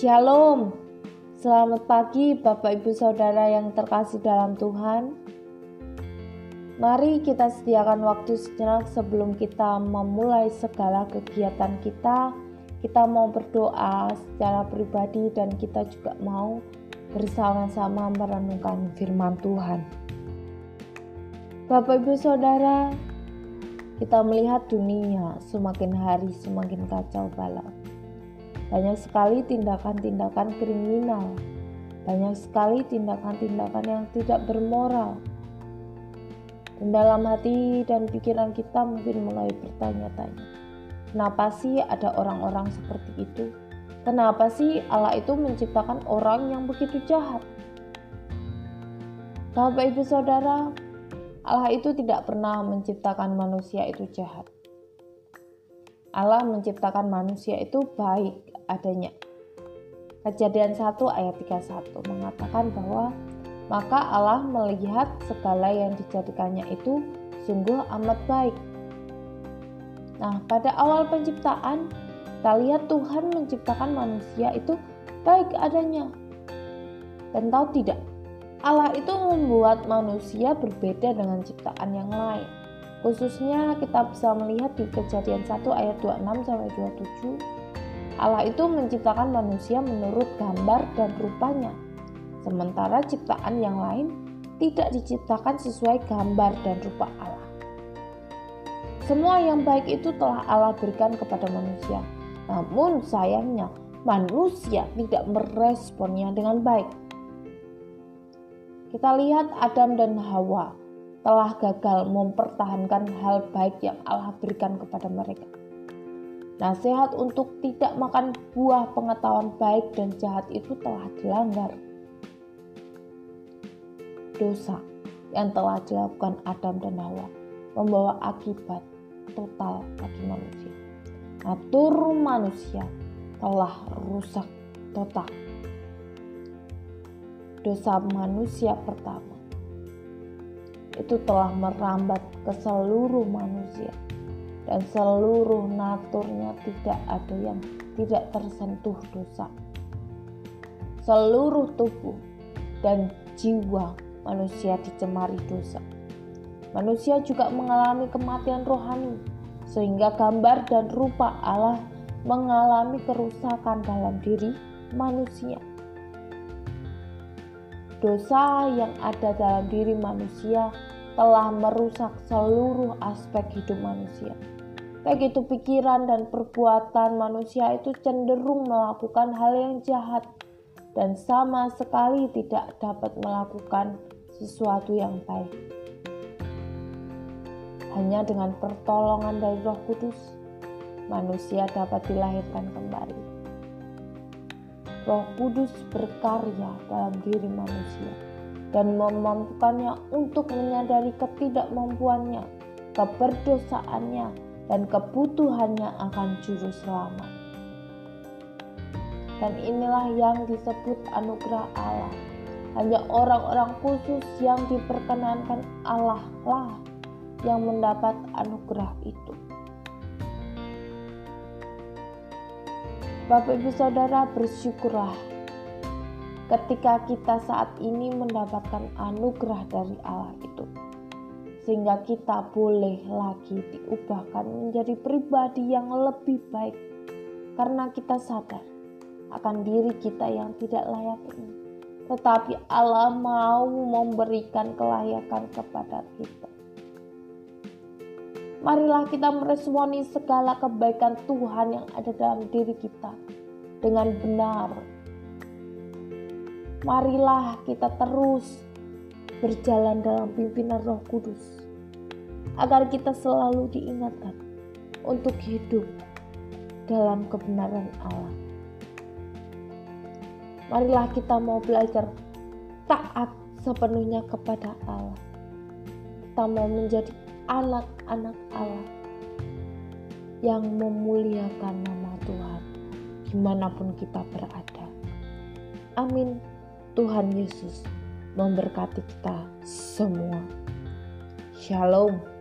Shalom, selamat pagi Bapak Ibu Saudara yang terkasih dalam Tuhan. Mari kita sediakan waktu sejenak sebelum kita memulai segala kegiatan kita. Kita mau berdoa secara pribadi dan kita juga mau bersama-sama merenungkan firman Tuhan. Bapak Ibu Saudara, kita melihat dunia semakin hari semakin kacau balau banyak sekali tindakan-tindakan kriminal, banyak sekali tindakan-tindakan yang tidak bermoral. Dan dalam hati dan pikiran kita mungkin mulai bertanya-tanya, kenapa sih ada orang-orang seperti itu? Kenapa sih Allah itu menciptakan orang yang begitu jahat? Bapak Ibu Saudara, Allah itu tidak pernah menciptakan manusia itu jahat. Allah menciptakan manusia itu baik adanya. Kejadian 1 ayat 31 mengatakan bahwa maka Allah melihat segala yang dijadikannya itu sungguh amat baik. Nah, pada awal penciptaan, kita lihat Tuhan menciptakan manusia itu baik adanya. Dan tahu tidak, Allah itu membuat manusia berbeda dengan ciptaan yang lain. Khususnya kita bisa melihat di kejadian 1 ayat 26 sampai 27 Allah itu menciptakan manusia menurut gambar dan rupanya, sementara ciptaan yang lain tidak diciptakan sesuai gambar dan rupa Allah. Semua yang baik itu telah Allah berikan kepada manusia, namun sayangnya manusia tidak meresponnya dengan baik. Kita lihat Adam dan Hawa telah gagal mempertahankan hal baik yang Allah berikan kepada mereka. Nasihat untuk tidak makan buah pengetahuan baik dan jahat itu telah dilanggar. Dosa yang telah dilakukan Adam dan Hawa membawa akibat total bagi manusia. Natur manusia telah rusak total. Dosa manusia pertama itu telah merambat ke seluruh manusia dan seluruh naturnya tidak ada yang tidak tersentuh dosa. Seluruh tubuh dan jiwa manusia dicemari dosa. Manusia juga mengalami kematian rohani, sehingga gambar dan rupa Allah mengalami kerusakan dalam diri manusia. Dosa yang ada dalam diri manusia telah merusak seluruh aspek hidup manusia baik itu pikiran dan perbuatan manusia itu cenderung melakukan hal yang jahat dan sama sekali tidak dapat melakukan sesuatu yang baik. Hanya dengan pertolongan dari Roh Kudus, manusia dapat dilahirkan kembali. Roh Kudus berkarya dalam diri manusia dan memampukannya untuk menyadari ketidakmampuannya, keberdosaannya, dan kebutuhannya akan juru selamat. Dan inilah yang disebut anugerah Allah. Hanya orang-orang khusus yang diperkenankan Allah lah yang mendapat anugerah itu. Bapak Ibu Saudara bersyukurlah ketika kita saat ini mendapatkan anugerah dari Allah itu sehingga kita boleh lagi diubahkan menjadi pribadi yang lebih baik karena kita sadar akan diri kita yang tidak layak ini. Tetapi Allah mau memberikan kelayakan kepada kita. Marilah kita meresponi segala kebaikan Tuhan yang ada dalam diri kita dengan benar. Marilah kita terus berjalan dalam pimpinan Roh Kudus agar kita selalu diingatkan untuk hidup dalam kebenaran Allah. Marilah kita mau belajar taat sepenuhnya kepada Allah. Kita mau menjadi anak-anak Allah yang memuliakan nama Tuhan di mana pun kita berada. Amin. Tuhan Yesus memberkati kita semua. Shalom.